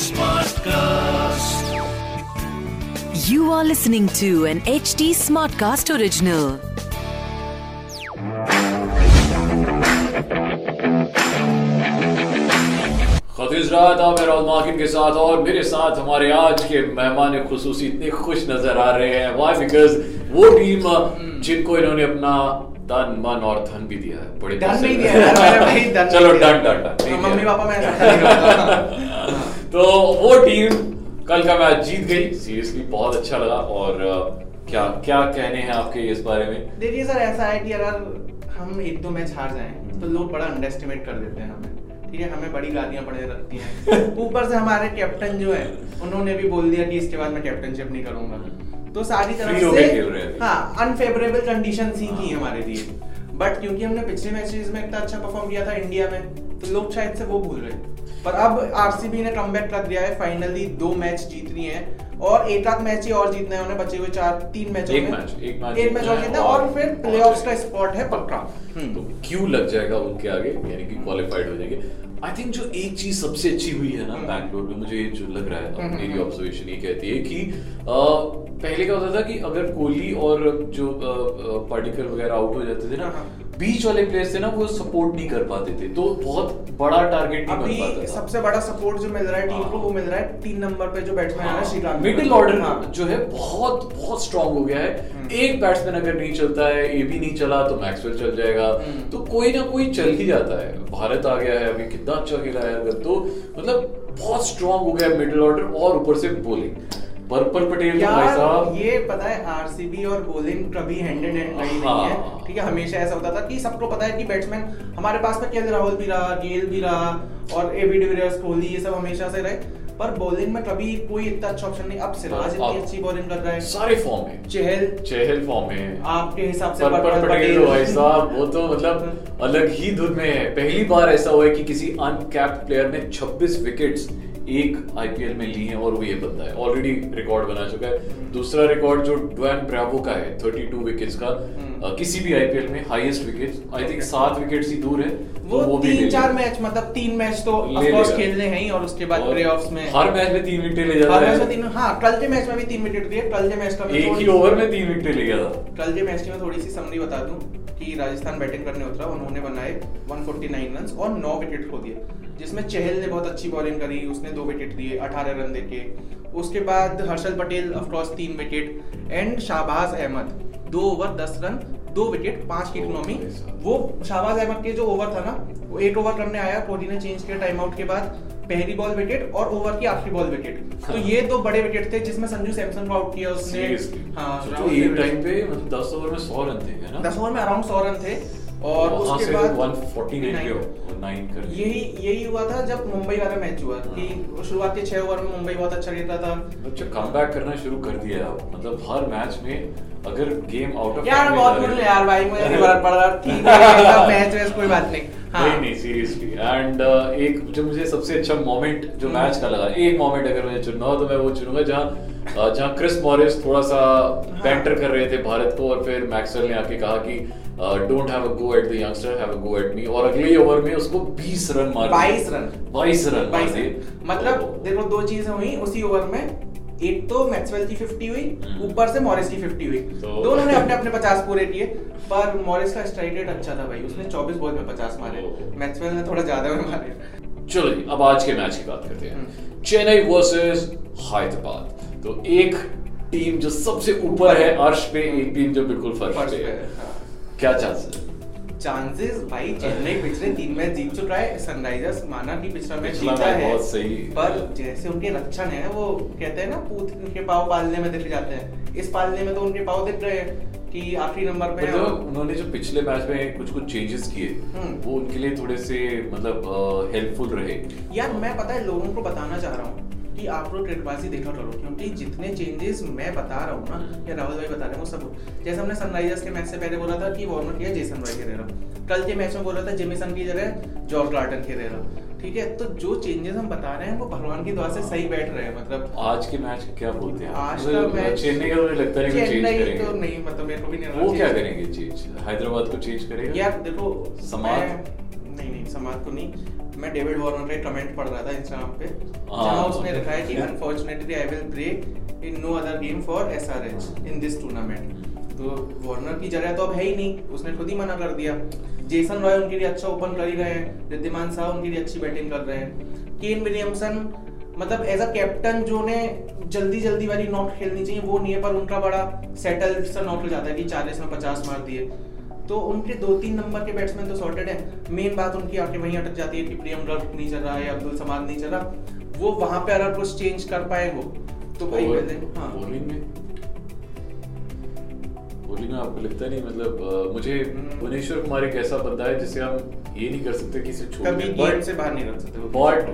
Smartcast. You are listening to an HD Smartcast original. था मैं माकिन के साथ और मेरे साथ हमारे आज के मेहमान खसूसी इतने खुश नज़र आ रहे हैं वाई बिकॉज़ वो टीम जिनको इन्होंने अपना तन मन और धन भी दिया है। बड़े धन नहीं दिया मैंने भाई धन चलो done done done. Mummy papa मैं ऐसा तो वो टीम कल का मैच जीत गई। सीरियसली बहुत अच्छा लगा। और क्या क्या कहने हैं आपके इस बारे में? देखिए सर ऐसा है कि अगर हम एक दो मैच हार जाएँ तो लोग बड़ा अंडर एस्टिमेट कर देते हैं हमें। ठीक है? हमें बड़ी गालियाँ पड़े रखती हैं। ऊपर से हमारे कैप्टन जो है उन्होंने भी बोल दिया कि इसके बाद मैं कैप्टनशिप नहीं करूँगा। तो सारी तरफ़ से खेल रहे हाँ अनफेवरेबल कंडीशन ही थी हमारे लिए। बट क्योंकि हमने पिछले मैचेस में इतना अच्छा परफॉर्म किया था इंडिया में तो लोग शायद से वो भूल रहे पर अब आरसीबी ने कम कर दिया है। फाइनली दो मैच जीत रही हैं। और एक आध मैच ही और जीतना है उन्हें बचे हुए चार तीन मैचों एक मैच, एक मैच एक मैच और जीतना और- फिर प्लेऑफ्स का स्पॉट है पक्का तो हम्म। क्यों लग जाएगा उनके आगे यानी कि क्वालिफाइड हो जाएँगे आई थिंक जो एक चीज़ सबसे अच्छी हुई है ना हम्म। बैंगलोर में मुझे जो लग रहा है हम्म, मेरी हम्म। ऑब्जर्वेशन ये कहती है कि अ, पहले क्या होता था कि अगर कोहली और जो पार्टिकल वगैरह आउट हो जाते थे ना हाँ। बीच वाले प्लेयर्स थे ना वो सपोर्ट नहीं कर पाते थे। तो बहुत बड़ा टारगेट नहीं बन पाता था। सबसे बड़ा सपोर्ट जो मिल रहा है टीम को वो मिल रहा है तीन नंबर पे जो बैट्समैन है ना श्रीकांत मिडिल हाँ। ऑर्डर जो है बहुत बहुत स्ट्रांग हो गया है। हम्म। एक बैट्समैन अगर नहीं चलता है ए भी नहीं चला तो मैक्सवेल चल जाएगा। हम्म। तो कोई ना कोई चल ही जाता है। भारत आ गया है अभी कितना अच्छा खेला है अगर तो मतलब बहुत स्ट्रांग हो गया है मिडिल ऑर्डर और ऊपर से बॉलिंग पर्पल पटेल तो भाई साहब। ये पता है आरसीबी और बॉलिंग कभी हैंड इन हैंड नहीं हाँ। है। ठीक है हमेशा ऐसा होता था कि सबको पता है कि बैट्समैन हमारे पास में के राहुल भी रहा गेल भी रहा और एबी डिविलियर्स कोहली ये सब हमेशा से रहे। पर बॉलिंग में कभी कोई इतना अच्छा ऑप्शन नहीं। अब सिराज इतनी अच्छी बॉलिंग कर रहा है। सारे फॉर्म में। चहल। चहल फॉर्म में। आपके हिसाब से पर्पल पटेल भाई साहब वो तो मतलब अलग ही धुन में है। पहली बार ऐसा हुआ है कि किसी अनकैप्ड प्लेयर ने 26 विकेट्स एक आईपीएल में ली हैं और वो ये बंदा है। ऑलरेडी रिकॉर्ड बना चुका है। दूसरा रिकॉर्ड जो डुएन ब्रावो का है 32 विकेट्स का हम्म। किसी भी आईपीएल में हाईएस्ट विकेट्स आई थिंक सात विकेट्स ही दूर है वो, तो भी तीन लेगा। चार मैच मतलब तीन मैच तो ऑफ़ खेलने हैं ही और उसके बाद और प्लेऑफ्स में हर मैच में तीन विकेट ले जाता है। मैच में तीन हाँ कल के मैच में भी तीन विकेट दिए कल के मैच का एक ही ओवर में तीन विकेट ले गया था। कल के मैच की मैं थोड़ी सी समरी बता दूँ। कि राजस्थान बैटिंग करने उतरा, उन्होंने बनाए 149 रन और नौ विकेट खो दिए, जिसमें चहल ने बहुत अच्छी बॉलिंग करी, उसने दो विकेट दिए 18 रन देके। उसके बाद हर्षल पटेल अफकोर्स तीन विकेट एंड शाहबाज अहमद, दो ओवर 10 रन दो विकेट पाँच की इकोनॉमी वो शाहबाज अहमद के जो ओवर था ना वो एट ओवर करने आया कोहली ने चेंज किया टाइम आउट के बाद। पहली बॉल विकेट और ओवर की आखिरी बॉल विकेट तो हाँ। ये दो बड़े विकेट थे जिसमें संजू सैमसन को आउट किया उसने। हाँ तो एक टाइम पे मतलब 10 ओवर में 100 रन थे ना? दस ओवर में अराउंड सौ रन थे। और उसके बाद 149 और 9 यही यही हुआ था जब मुंबई वाला मैच हुआ कि शुरुआत के छह ओवर में मुंबई बहुत अच्छा खेल रहा था। जब कम करना शुरू कर दिया मतलब हर मैच में अगर गेम आउट ऑफ़ यार बहुत बुरे यार भाई मुझे नहीं फ़र्क पड़ रहा ठीक है मैच वैच कोई बात नहीं। हाँ। नहीं नहीं सीरियसली एंड एक जो मुझे सबसे अच्छा मोमेंट जो हम्म। मैच का लगा एक मोमेंट अगर मुझे चुनना हो तो मैं वो चुनूँगा जहाँ जहाँ क्रिस मॉरिस थोड़ा सा हाँ। बैंटर कर रहे थे भारत को और फिर मैक्सवेल ने आके कहा कि don't have a go at the youngster have a go at me और अगले ओवर में उसको 20 रन मार 22 रन 22 रन मतलब देखो दो चीज़ें हुई उसी ओवर में। एक तो मैक्सवेल की 50 हुई हम्म। ऊपर से मॉरिस की 50 हुई। तो- दोनों ने अपने अपने 50 पूरे किए पर मॉरिस का स्ट्राइक रेट अच्छा था भाई उसने 24 बॉल में 50 मारे। मैक्सवेल ने थोड़ा ज़्यादा में मारे। चलो जी अब आज के मैच की बात करते हैं। हम्म। चेन्नई वर्सेस हैदराबाद। तो एक टीम जो सबसे ऊपर है अर्श पे एक टीम जो बिल्कुल फर्श पे है। हाँ। क्या चांसेस चांसेस भाई चेन्नई पिछले तीन मैच जीत चुका है सनराइजर्स माना कि पिछला मैच जीता है। बहुत सही। पर जैसे उनके रक्षण है वो कहते हैं ना पूत के पाव पालने में दिख जाते हैं। इस पालने में तो उनके पाव दिख रहे हैं कि आखिरी नंबर पे मतलब उन्होंने जो पिछले मैच में कुछ कुछ चेंजेस किए हम्म। वो उनके लिए थोड़े से मतलब हेल्पफुल रहे। यार मैं पता है लोगों को बताना चाह रहा हूँ। कि आप लोग क्रिकेटबाजी देखा करो क्योंकि जितने चेंजेस मैं बता रहा हूँ ना या राहुल भाई बता रहे हैं वो सब जैसे हमने सनराइजर्स के मैच से पहले बोला था कि वार्नर किया जेसन रॉय खेलेगा कल के मैच में बोला था जेमिसन की जगह जॉर्ज गार्डन खेलेगा ठीक है? तो जो चेंजेस हम बता रहे हैं वो भगवान की दुआ से सही बैठ रहे हैं मतलब आज के मैच क्या बोलते हैं आज का मतलब मैच चेन्नई का मुझे लगता नहीं चेंज चेन्नई करेंगे। तो नहीं मतलब मेरे को भी नहीं वो क्या करेंगे चेंज हैदराबाद को चेंज करेगा? यार देखो समाज? नहीं नहीं समाज को नहीं। मैं डेविड वार्नर का कमेंट पढ़ रहा था इंस्टाग्राम पे हाँ। जहाँ उसने लिखा है कि unfortunately I will break in no other game for SRH in this tournament तो वार्नर की जगह तो अब है ही नहीं। उसने खुद ही मना कर दिया। जेसन रॉय उनके लिए अच्छा ओपन कर ही रहे हैं। रिद्धिमान शाह उनके लिए अच्छी बैटिंग कर रहे हैं। केन विलियमसन मतलब एज अ कैप्टन जो ने जल्दी जल्दी वाली नॉट खेलनी चाहिए वो नहीं है पर उनका बड़ा सेटल सा नॉट हो जाता है कि चालीस में पचास मार दिए। तो उनके दो तीन नंबर के बैट्समैन तो सॉर्टेड है। मेन बात उनकी आके वहीं अटक जाती है कि प्रियम गर्ग नहीं चल रहा है अब्दुल समाद नहीं चल रहा। वो वहाँ पे अगर कुछ चेंज कर पाए वो तो भाई और हाँ। बॉलिंग में? बॉलिंग में आपको लगता नहीं? मतलब अ, मुझे हम्म। भुवनेश्वर कुमार एक ऐसा बंदा है जिसे हम ये नहीं कर सकते कि इसे छोड़ बट से बाहर नहीं रख सकते बट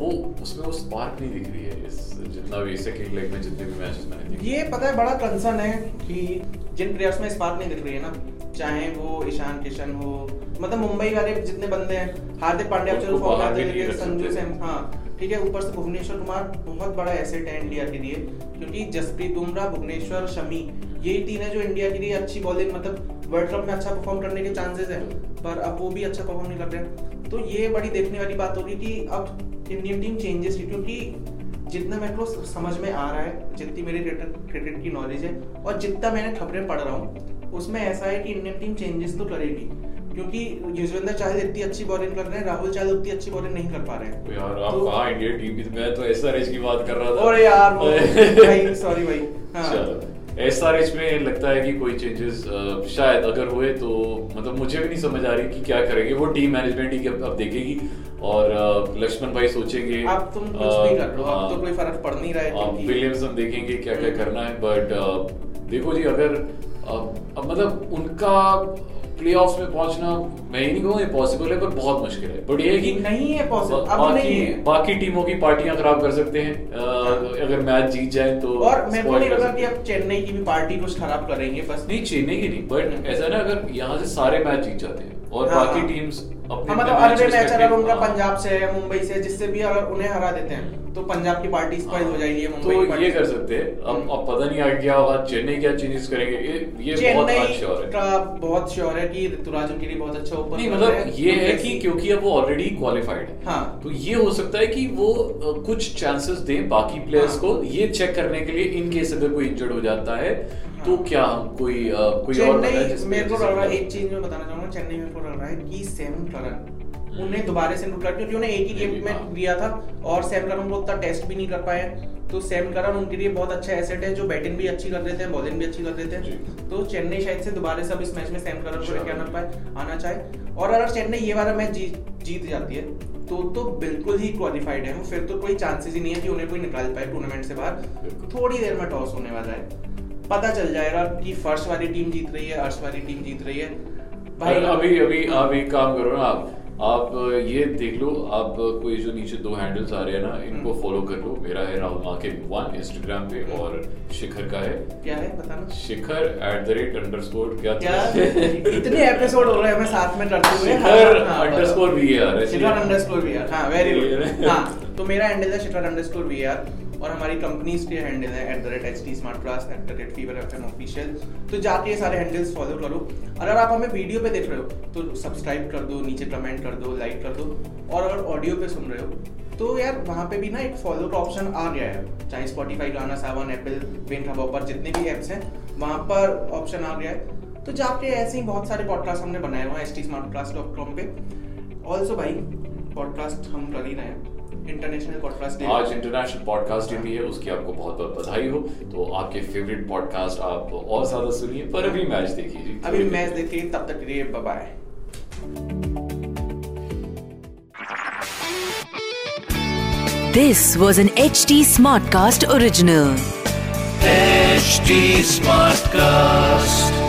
वो उसमें वो स्पार्क नहीं दिख रही है इस जितना भी सेकंड लेग में जितने भी मैचेस मैंने देखे। ये पता है बड़ा कंसर्न है कि जिन प्लेयर्स में स्पार्क नहीं दिख रही है ना चाहे वो ईशान किशन हो मतलब मुंबई वाले जितने बंदे हैं हार्दिक पांड्या चलो फॉर्म आते हैं संजू। सैम हाँ ठीक है ऊपर से भुवनेश्वर कुमार बहुत बड़ा एसेट है इंडिया के लिए क्योंकि जसप्रीत बुमराह भुवनेश्वर शमी यही तीन है जो इंडिया के लिए अच्छी बॉलिंग मतलब वर्ल्ड कप में अच्छा परफॉर्म करने के चांसेस है पर अब वो भी अच्छा परफॉर्म नहीं कर रहे तो ये बड़ी देखने वाली बात होगी कि अब इंडियन टीम चेंजेस क्योंकि जितना मेरे को समझ में आ रहा है जितनी मेरी क्रिकेट की नॉलेज है और जितना मैंने खबरें पढ़ रहा हूँ उसमें ऐसा है कि इंडियन टीम चेंजेस तो करेगी। क्योंकि युजवेंद्र चाहल इतनी अच्छी बॉलिंग कर रहे हैं राहुल चाहल उतनी अच्छी बॉलिंग नहीं कर पा रहे हैं। तो यार आप तो- इंडिया टीम की मैं तो एसआरएच की बात कर रहा था। और यार भाई सॉरी भाई हाँ। चलो एसआरएच में लगता है कि कोई चेंजेस शायद अगर हुए तो मतलब मुझे भी नहीं समझ आ रही कि क्या करेंगे। वो टीम मैनेजमेंट ही अब अब देखेगी और लक्ष्मण भाई सोचेंगे। अब तुम कुछ भी कर लो अब तो कोई फ़र्क पड़ नहीं रहा है विलियमसन देखेंगे क्या क्या हम्म। करना है बट देखो जी अगर अब अब मतलब उनका प्लेऑफ्स में पहुँचना मैं ही नहीं कहूँ पॉसिबल है पर बहुत मुश्किल है बट ये कि नहीं है पॉसिबल बा- अब बाकी नहीं है। बाकी टीमों की पार्टियाँ खराब कर सकते हैं आ, अगर मैच जीत जाए तो और मैं बोल रहा नहीं लगा कि अब चेन्नई की भी पार्टी कुछ खराब करेंगे बस नहीं चेन्नई की नहीं बट हम्म। ऐसा ना अगर यहाँ से सारे मैच जीत जाते हैं और हाँ, बाकी हाँ। टीम्स हाँ, मतलब उनका हाँ। पंजाब से है मुंबई से जिससे भी अगर उन्हें हरा देते हैं तो पंजाब की पार्टी स्पॉइल हो जाएगी मुंबई तो ये कर सकते हैं। अब हम्म। अब पता नहीं आगे क्या होगा चेन्नई क्या चेंजेस करेंगे? ये ये बहुत श्योर है। का बहुत श्योर है कि ऋतुराज उनके लिए बहुत अच्छा ओपन नहीं मतलब ये है कि क्योंकि अब वो ऑलरेडी क्वालिफाइड है। हाँ। तो ये हो सकता है कि वो कुछ चांसेस दें बाकी प्लेयर्स हाँ। को। ये चेक करने के लिए इन केस अगर कोई इंजर्ड हो जाता है तो। क्या हम कोई अ, कोई और बताए जिसमें- मेरे को लग रहा है एक चीज़ मैं बताना चाहूँगा चेन्नई मेरे को लग रहा है कि सैम करन उन्हें दोबारा से कर क्योंकि उन्हें एक ही गेम में। दिया था और सैम करन को उतना टेस्ट भी नहीं कर पाए। तो सैम करन उनके लिए बहुत अच्छा एसेट है जो बैटिंग भी अच्छी कर देते हैं बॉलिंग भी अच्छी कर देते हैं। तो चेन्नई शायद से दोबारा से अब इस मैच में सैम करन को Sure. लेके आना पाए आना चाहे। और अगर चेन्नई ये वाला मैच जीत जीत जाती है तो तो बिल्कुल ही क्वालिफाइड है वो। फिर तो कोई चांसेस ही नहीं है कि उन्हें कोई निकाल पाए टूर्नामेंट से बाहर। थोड़ी देर में टॉस होने वाला है। पता चल जाएगा कि फ़र्स्ट वाली टीम जीत रही है अर्श वाली टीम जीत रही है। भाई अभी अभी आप एक काम करो ना आप आप ये देख लो आप कोई जो नीचे दो हैंडल्स आ रहे हैं ना इनको हम्म। फॉलो कर लो। मेरा है राहुल माके वन इंस्टाग्राम पे और शिखर का है। क्या है? बताना Shikhar at the rate underscore क्या क्या? इतने एपिसोड हो रहे हैं हमें साथ में करते हुए। शिखर अंडरस्कोर भी है यार शिखर अंडरस्कोर वी आर हाँ वेरी गुड है। तो मेरा हैंडल है शिखर अंडरस्कोर वी आर और हमारी कंपनीज़ के हैंडल है at the rate H T smart class at the rate fever F M official तो जाके ये सारे हैंडल्स फॉलो करो। अगर आप हमें वीडियो पे देख रहे हो तो सब्सक्राइब कर दो, नीचे कमेंट कर दो लाइक कर दो। और अगर ऑडियो पे सुन रहे हो तो यार वहाँ पे भी ना एक फॉलो का ऑप्शन आ गया है। चाहे स्पॉटिफाई गाना सावन एप्पल विन पर जितने भी एप्स हैं, वहाँ पर ऑप्शन आ गया है। तो जाके ऐसे ही बहुत सारे पॉडकास्ट हमने बनाए हुए हैं S T smart class dot com पे। ऑल्सो भाई पॉडकास्ट हम कर ही रहे हैं। इंटरनेशनल पॉडकास्ट आज इंटरनेशनल पॉडकास्ट डे भी है उसकी आपको बहुत बहुत बधाई हो तो आपके फेवरेट पॉडकास्ट आप और ज़्यादा सुनिए पर अभी मैच देखिए अभी मैच देखिए तब तक के लिए bye This was an HT Smartcast original. HD Smartcast.